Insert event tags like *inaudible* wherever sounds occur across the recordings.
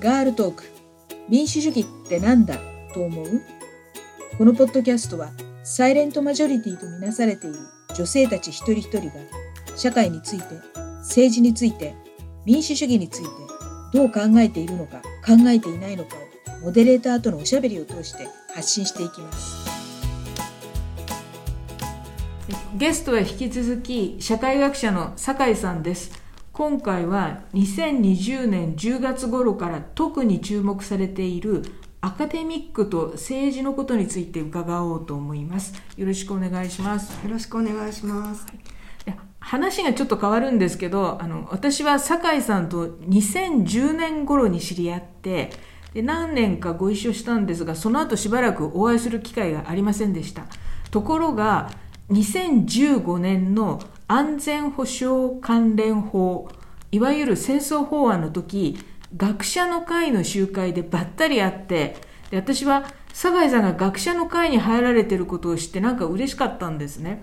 ガールトーク。民主主義ってなんだ？と思う？このポッドキャストはサイレントマジョリティとみなされている女性たち一人一人が社会について政治について民主主義についてどう考えているのか考えていないのかをモデレーターとのおしゃべりを通して発信していきます。ゲストは引き続き社会学者の酒井さんです。今回は2020年10月頃から特に注目されているアカデミックと政治のことについて伺おうと思います。よろしくお願いします。よろしくお願いします。話がちょっと変わるんですけどあの私は酒井さんと2010年頃に知り合ってで何年かご一緒したんですがその後しばらくお会いする機会がありませんでした。ところが2015年の安全保障関連法いわゆる戦争法案の時学者の会の集会でばったり会ってで私は酒井さんが学者の会に入られてることを知ってなんか嬉しかったんですね。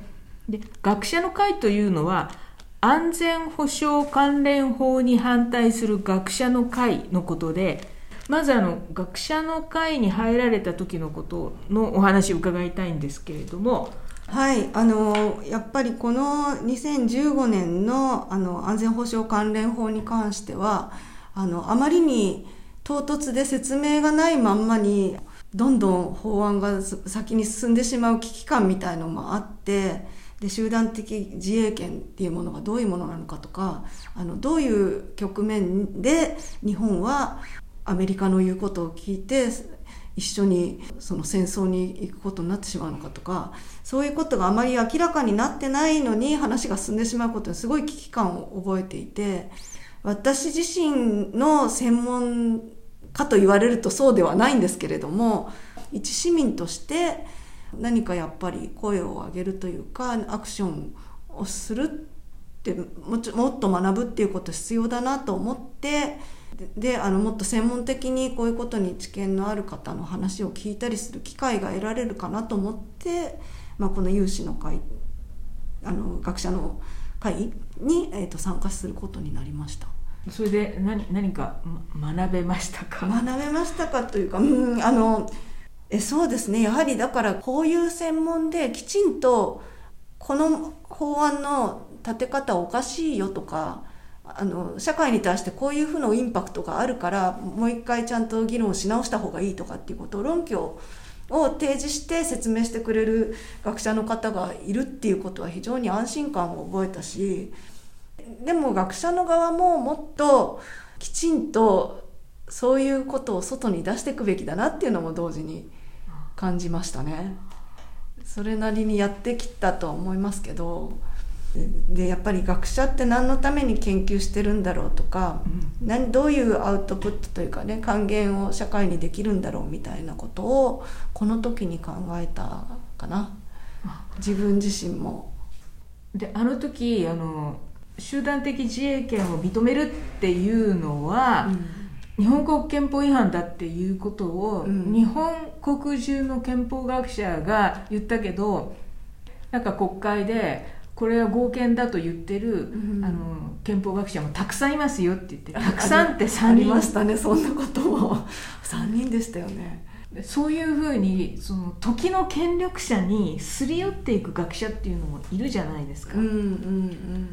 で学者の会というのは安全保障関連法に反対する学者の会のことでまずあの学者の会に入られた時のことのお話を伺いたいんですけれどもはいあのやっぱりこの2015年のあの安全保障関連法に関してはあのあまりに唐突で説明がないまんまにどんどん法案が先に進んでしまう危機感みたいのもあってで集団的自衛権っていうものがどういうものなのかとかあのどういう局面で日本はアメリカの言うことを聞いて一緒にその戦争に行くことになってしまうのかとかそういうことがあまり明らかになってないのに話が進んでしまうことにすごい危機感を覚えていて私自身の専門家と言われるとそうではないんですけれども一市民として何かやっぱり声を上げるというかアクションをするってもっと学ぶっていうこと必要だなと思ってであのもっと専門的にこういうことに知見のある方の話を聞いたりする機会が得られるかなと思って、まあ、この有志の会あの学者の会に、えーと、参加することになりました。それで何何か学べましたか？学べましたかというか、うん、あのえそうですねやはりだからこういう専門できちんとこの法案の立て方おかしいよとかあの社会に対してこういうふうなインパクトがあるからもう一回ちゃんと議論し直した方がいいとかっていうことを論拠を提示して説明してくれる学者の方がいるっていうことは非常に安心感を覚えたしでも学者の側ももっときちんとそういうことを外に出していくべきだなっていうのも同時に感じましたね。それなりにやってきたとは思いますけど。でやっぱり学者って何のために研究してるんだろうとか、うん、何どういうアウトプットというかね還元を社会にできるんだろうみたいなことをこの時に考えたかな。自分自身も。であの時あの集団的自衛権を認めるっていうのは、うん、日本国憲法違反だっていうことを、うん、日本国中の憲法学者が言ったけどなんか国会でこれは合憲だと言ってる、うん、あの憲法学者もたくさんいますよって言ってたくさんって3人。ありましたねそんなことも。*laughs* 3人でしたよね。そういうふうにその時の権力者にすり寄っていく学者っていうのもいるじゃないですか、うんうんうん、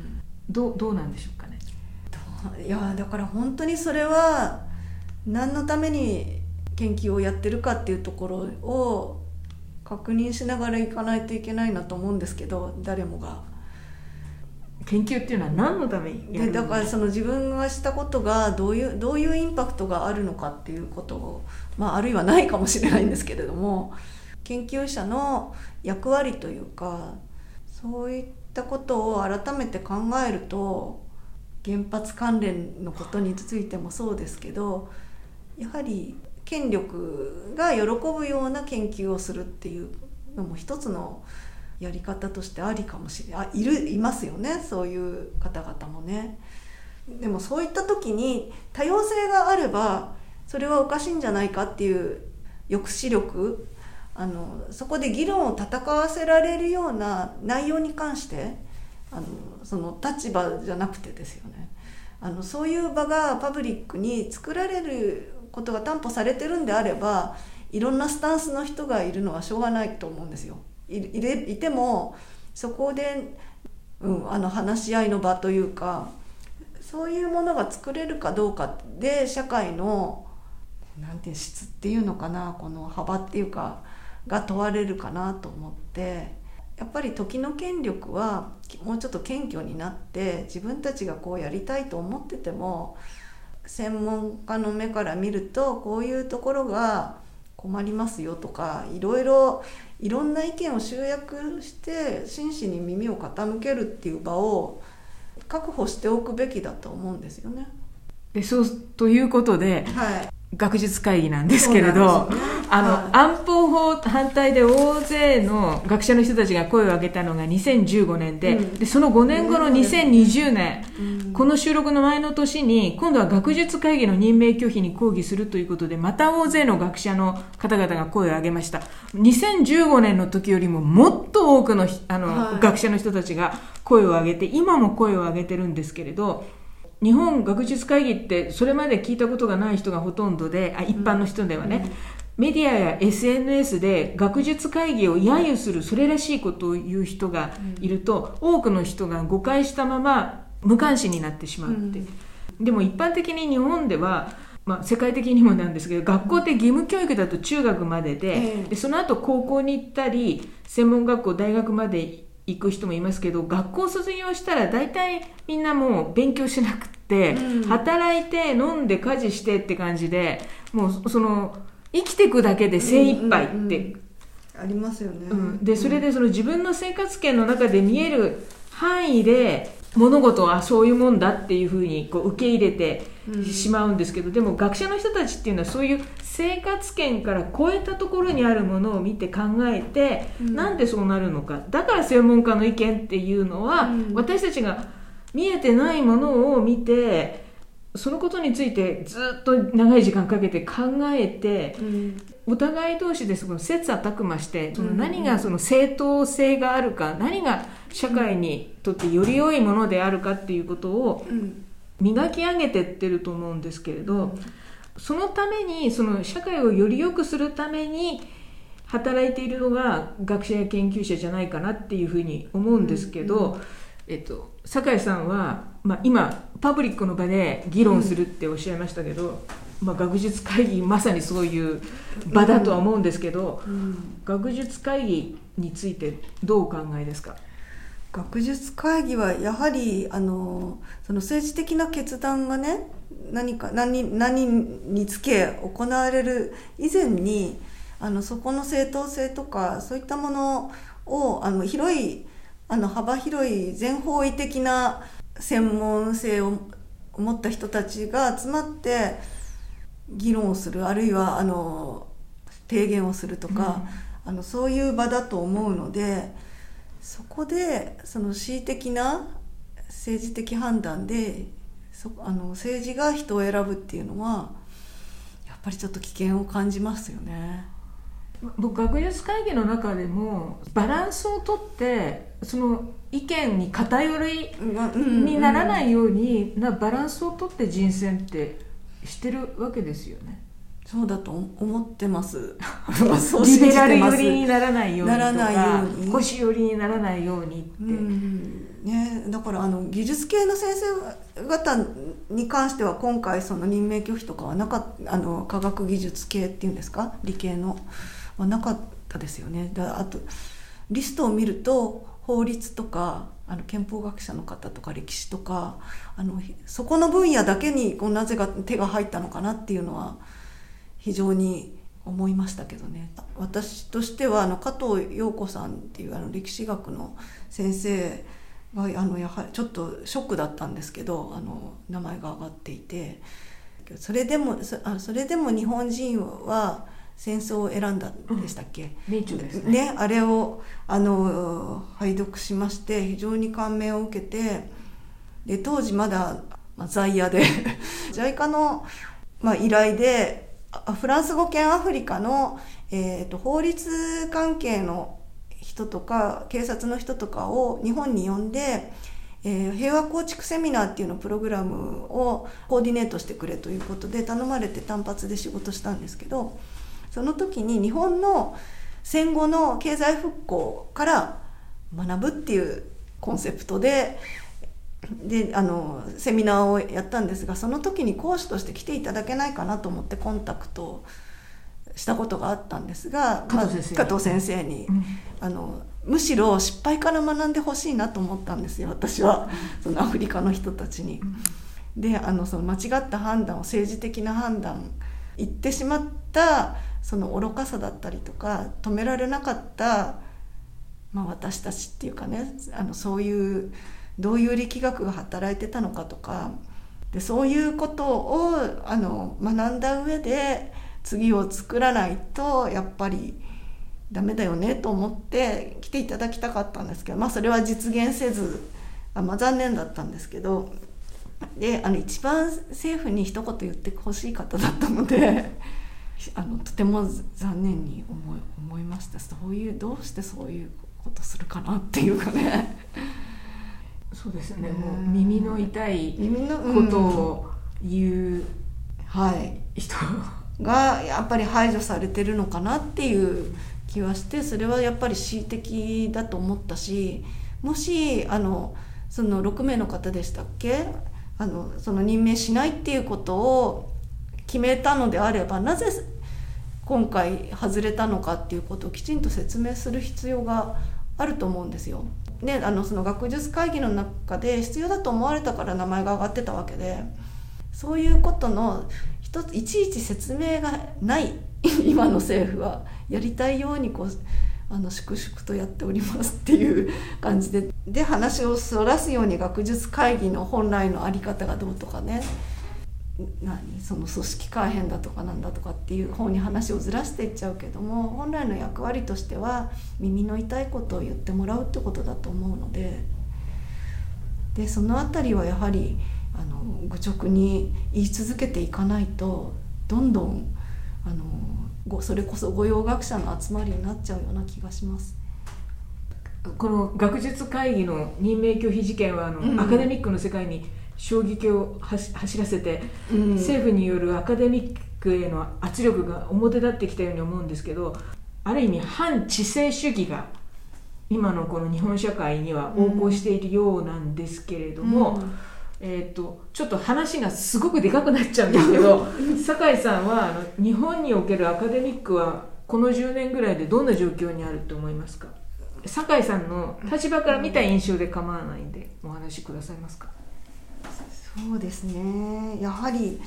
どどうなんでしょうかね。いやだから本当にそれは何のために研究をやってるかっていうところを確認しながらいかないといけないなと思うんですけど誰もが。研究っていうのは何のためにでだからその自分がしたことがどういうどういうインパクトがあるのかっていうことを、まあ、あるいはないかもしれないんですけれども研究者の役割というかそういったことを改めて考えると原発関連のことについてもそうですけどやはり権力が喜ぶような研究をするっていうのも一つのやり方としてありかもしれないあいるいますよねそういう方々もね。でもそういった時に多様性があればそれはおかしいんじゃないかっていう抑止力あのそこで議論を戦わせられるような内容に関してあのその立場じゃなくてですよねあのそういう場がパブリックに作られることが担保されてるんであればいろんなスタンスの人がいるのはしょうがないと思うんですよ。いいいてもそこで、うん、あの話し合いの場というかそういうものが作れるかどうかで社会のなんていう質っていうのかなこの幅っていうかが問われるかなと思ってやっぱり時の権力はもうちょっと謙虚になって自分たちがこうやりたいと思ってても専門家の目から見るとこういうところが困りますよとかいろいろいろんな意見を集約して真摯に耳を傾けるっていう場を確保しておくべきだと思うんですよね。でそうということで、はい、学術会議なんですけれど、ね。あの、はい。安保法反対で大勢の学者の人たちが声を上げたのが2015年で,、うん。でその5年後の2020年、うん。この収録の前の年に今度は学術会議の任命拒否に抗議するということでまた大勢の学者の方々が声を上げました。2015年の時よりももっと多くのあの、はい。学者の人たちが声を上げて今も声を上げてるんですけれど日本学術会議ってそれまで聞いたことがない人がほとんどであ一般の人ではね、メディアや SNS で学術会議を揶揄するそれらしいことを言う人がいると、多くの人が誤解したまま無関心になってしまうって、でも一般的に日本では、まあ、世界的にもなんですけど学校って義務教育だと中学までで,、ええ。でその後高校に行ったり専門学校大学まで行く人もいますけど学校卒業したら大体みんなもう勉強しなくって、うん。働いて飲んで家事してって感じでもうその生きていくだけで精一杯って、うんうんうんありますよね、うん。でそれでその自分の生活圏の中で見える範囲で物事はそういうもんだっていうふうにこう受け入れてうんしまうんですけど、でも学者の人たちっていうのはそういう生活圏から超えたところにあるものを見て考えて、うん。なんでそうなるのか。だから専門家の意見っていうのは、うん。私たちが見えてないものを見てそのことについてずっと長い時間かけて考えてうん。お互い同士でその切磋琢磨してそのうん何がその正当性があるか何が社会にとってより良いものであるかっていうことをうん磨き上げてってると思うんですけれどそのためにその社会をより良くするために働いているのが学者や研究者じゃないかなっていうふうに思うんですけど、えっと、酒井さんは、まあ、今パブリックの場で議論するっておっしゃいましたけど、まあ、学術会議まさにそういう場だとは思うんですけど、うん。学術会議についてどうお考えですか？学術会議はやはりあのその政治的な決断がね何か何何につけ行われる以前にあのそこの正当性とかそういったものをあの広いあの幅広い全方位的な専門性を持った人たちが集まって議論をするあるいはあの提言をするとか、あのそういう場だと思うのでそこでその恣意的な政治的判断でそあの政治が人を選ぶっていうのはやっぱりちょっと危険を感じますよね。僕学術会議の中でもバランスをとってその意見に偏りにならないようになバランスをとって人選ってしてるわけですよね。そうだと思ってます。*laughs* リベラル寄りにならないようにとかならないように。保守寄りにならないようにって、うん。ね、だからあの技術系の先生方に関しては今回その任命拒否とかはなかあの科学技術系っていうんですか？理系のはなかったですよね。だあとリストを見ると法律とかあの憲法学者の方とか歴史とかあのひそこの分野だけにこうなぜか手が入ったのかなっていうのは非常に思いましたけどね。私としてはあの加藤陽子さんっていうあの歴史学の先生があのやはりちょっとショックだったんですけどあの名前が挙がっていて。それでもそあそれでも日本人は戦争を選んだんでしたっけ、名著ですね。ね、あれをあの拝読しまして非常に感銘を受けてで当時まだ、まあ、在野で JICA の、まあ、依頼であフランス語圏アフリカの、えー、と法律関係の人とか警察の人とかを日本に呼んで、えー、平和構築セミナーっていうのプログラムをコーディネートしてくれということで頼まれて単発で仕事したんですけどその時に日本の戦後の経済復興から学ぶっていうコンセプトでであのセミナーをやったんですがその時に講師として来ていただけないかなと思ってコンタクトしたことがあったんですが加藤先生,、まあ、加藤先生に、うん、あのむしろ失敗から学んでほしいなと思ったんですよ私は。そのアフリカの人たちに。であのその間違った判断を政治的な判断言ってしまったその愚かさだったりとか止められなかった、まあ、私たちっていうかねあのそういうどういう力学が働いてたのかとかでそういうことをあの学んだ上で次を作らないとやっぱりダメだよねと思って来ていただきたかったんですけどまあそれは実現せずあ、まあ、残念だったんですけどであの一番政府に一言言ってほしい方だったので *laughs* あのとても残念に思い思いましたそういうどうしてそういうことするかなっていうかね。そうですね、もう耳の痛いことを言う、はい。人がやっぱり排除されてるのかなっていう気はしてそれはやっぱり恣意的だと思ったしもしあのその6名の方でしたっけ？あのその任命しないっていうことを決めたのであればなぜ今回外れたのかっていうことをきちんと説明する必要があると思うんですよ。であのその学術会議の中で必要だと思われたから名前が挙がってたわけでそういうことの一ついちいち説明がない *laughs* 今の政府はやりたいようにこうあの粛々とやっておりますっていう *laughs* 感じでで話をそらすように学術会議の本来の在り方がどうとかね。何その組織改変だとかなんだとかっていう方に話をずらしていっちゃうけども本来の役割としては耳の痛いことを言ってもらうってことだと思うのででその辺りはやはりあの愚直に言い続けていかないとどんどんあのごそれこそ御用学者の集まりになっちゃうような気がします。この学術会議の任命拒否事件はあの、うん、アカデミックの世界に衝撃を走らせて、うん、政府によるアカデミックへの圧力が表立ってきたように思うんですけどある意味反知性主義が今のこの日本社会には横行しているようなんですけれども。うん。えーと、ちょっと話がすごくでかくなっちゃうんですけど酒井さんはあの日本におけるアカデミックはこの10年ぐらいでどんな状況にあると思いますか？酒井さんの立場から見た印象で構わないんでお話しくださいますか？そうですねやはり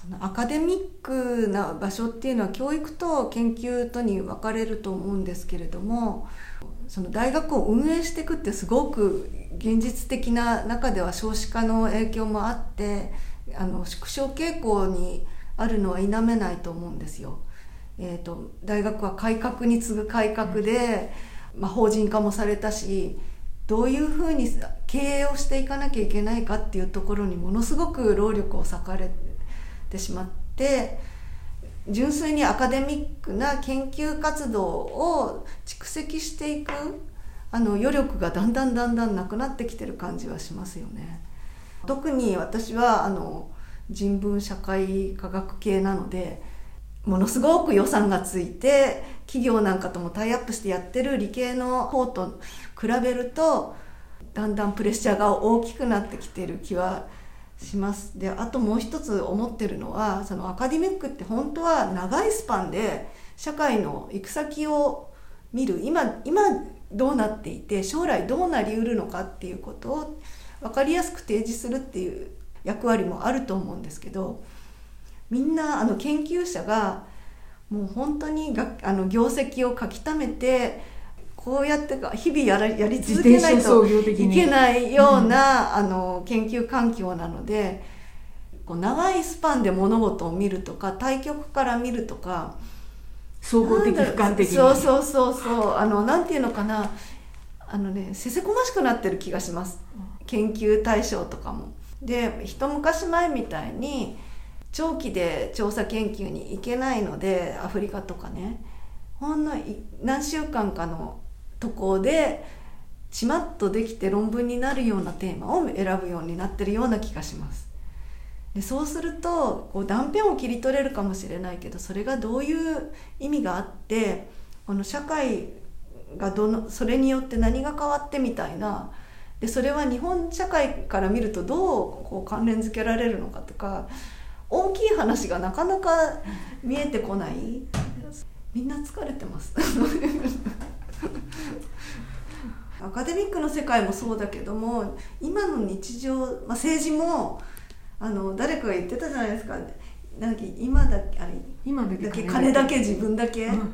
そのアカデミックな場所っていうのは教育と研究とに分かれると思うんですけれどもその大学を運営していくってすごく現実的な中では少子化の影響もあってあの縮小傾向にあるのは否めないと思うんですよ。えーと、大学は改革に次ぐ改革で、まあ、法人化もされたしどういうふうに経営をしていかなきゃいけないかっていうところにものすごく労力を割かれてしまって純粋にアカデミックな研究活動を蓄積していくあの余力がだんだんだんだんなくなってきてる感じはしますよね。特に私はあの人文社会科学系なのでものすごく予算がついて企業なんかともタイアップしてやってる理系の方と比べるとだんだんプレッシャーが大きくなってきてる気はします。であともう一つ思ってるのはそのアカデミックって本当は長いスパンで社会の行く先を見る今今どうなっていて将来どうなりうるのかっていうことを分かりやすく提示するっていう役割もあると思うんですけどみんなあの研究者がもう本当にがあの業績を書き溜めてこうやって日々やらやり続けないといけないような、あの研究環境なのでこう長いスパンで物事を見るとか対局から見るとか総合的俯瞰的そうそうそうそう。あのなんていうのかな。あのねせせこましくなってる気がします。研究対象とかも。で一昔前みたいに長期で調査研究に行けないのでアフリカとかね。ほんの何週間かの渡航でちまっとできて論文になるようなテーマを選ぶようになってるような気がします。でそうするとこう断片を切り取れるかもしれないけどそれがどういう意味があってこの社会がどのそれによって何が変わってみたいな。でそれは日本社会から見るとどうこう関連づけられるのかとか大きい話がなかなか見えてこない。みんな疲れてます。*laughs* アカデミックの世界もそうだけども今の日常、まあ、政治もあの誰かが言ってたじゃないですか。なんだっけ今だけあれ今だけ金だけ自分だけ、うん、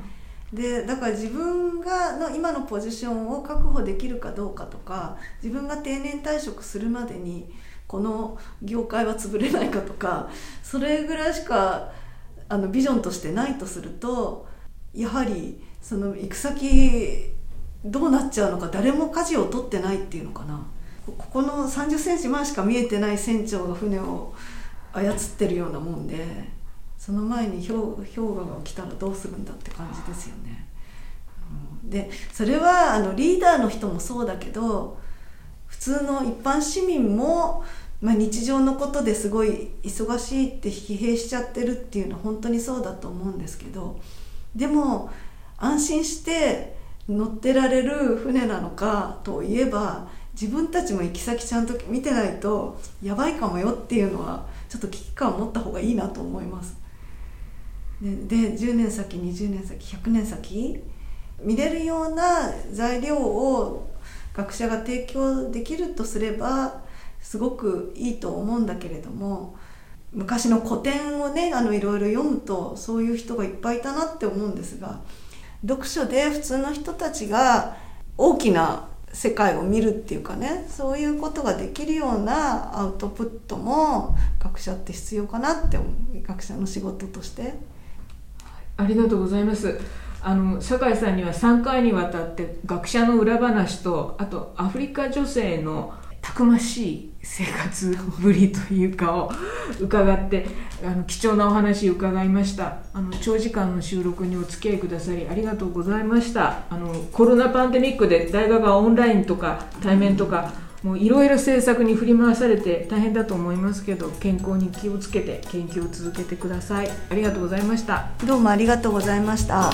でだから自分がの今のポジションを確保できるかどうかとか自分が定年退職するまでにこの業界は潰れないかとかそれぐらいしかあのビジョンとしてないとするとやはりその行く先どうなっちゃうのか誰も舵を取ってないっていうのかなここの3 0センチ前しか見えてない船長が船を操ってるようなもんでその前に氷河が来たらどうするんだって感じですよね。でそれはあのリーダーの人もそうだけど普通の一般市民も、まあ、日常のことですごい忙しいって疲弊しちゃってるっていうのは本当にそうだと思うんですけどでも安心して乗ってられる船なのかといえば自分たちも行き先ちゃんと見てないとやばいかもよっていうのはちょっと危機感を持った方がいいなと思います。でで10年先20年先100年先見れるような材料を学者が提供できるとすればすごくいいと思うんだけれども昔の古典をねあのいろいろ読むとそういう人がいっぱいいたなって思うんですが読書で普通の人たちが大きな世界を見るっていうかねそういうことができるようなアウトプットも学者って必要かなって学者の仕事として。ありがとうございます。あの酒井さんには3回にわたって学者の裏話とあとアフリカ女性のたくましい生活ぶりというかを伺ってあの貴重なお話伺いました。あの長時間の収録にお付き合いくださりありがとうございました。あのコロナパンデミックで大学がオンラインとか対面とかもういろいろ政策に振り回されて大変だと思いますけど健康に気をつけて研究を続けてください。ありがとうございました。どうもありがとうございました。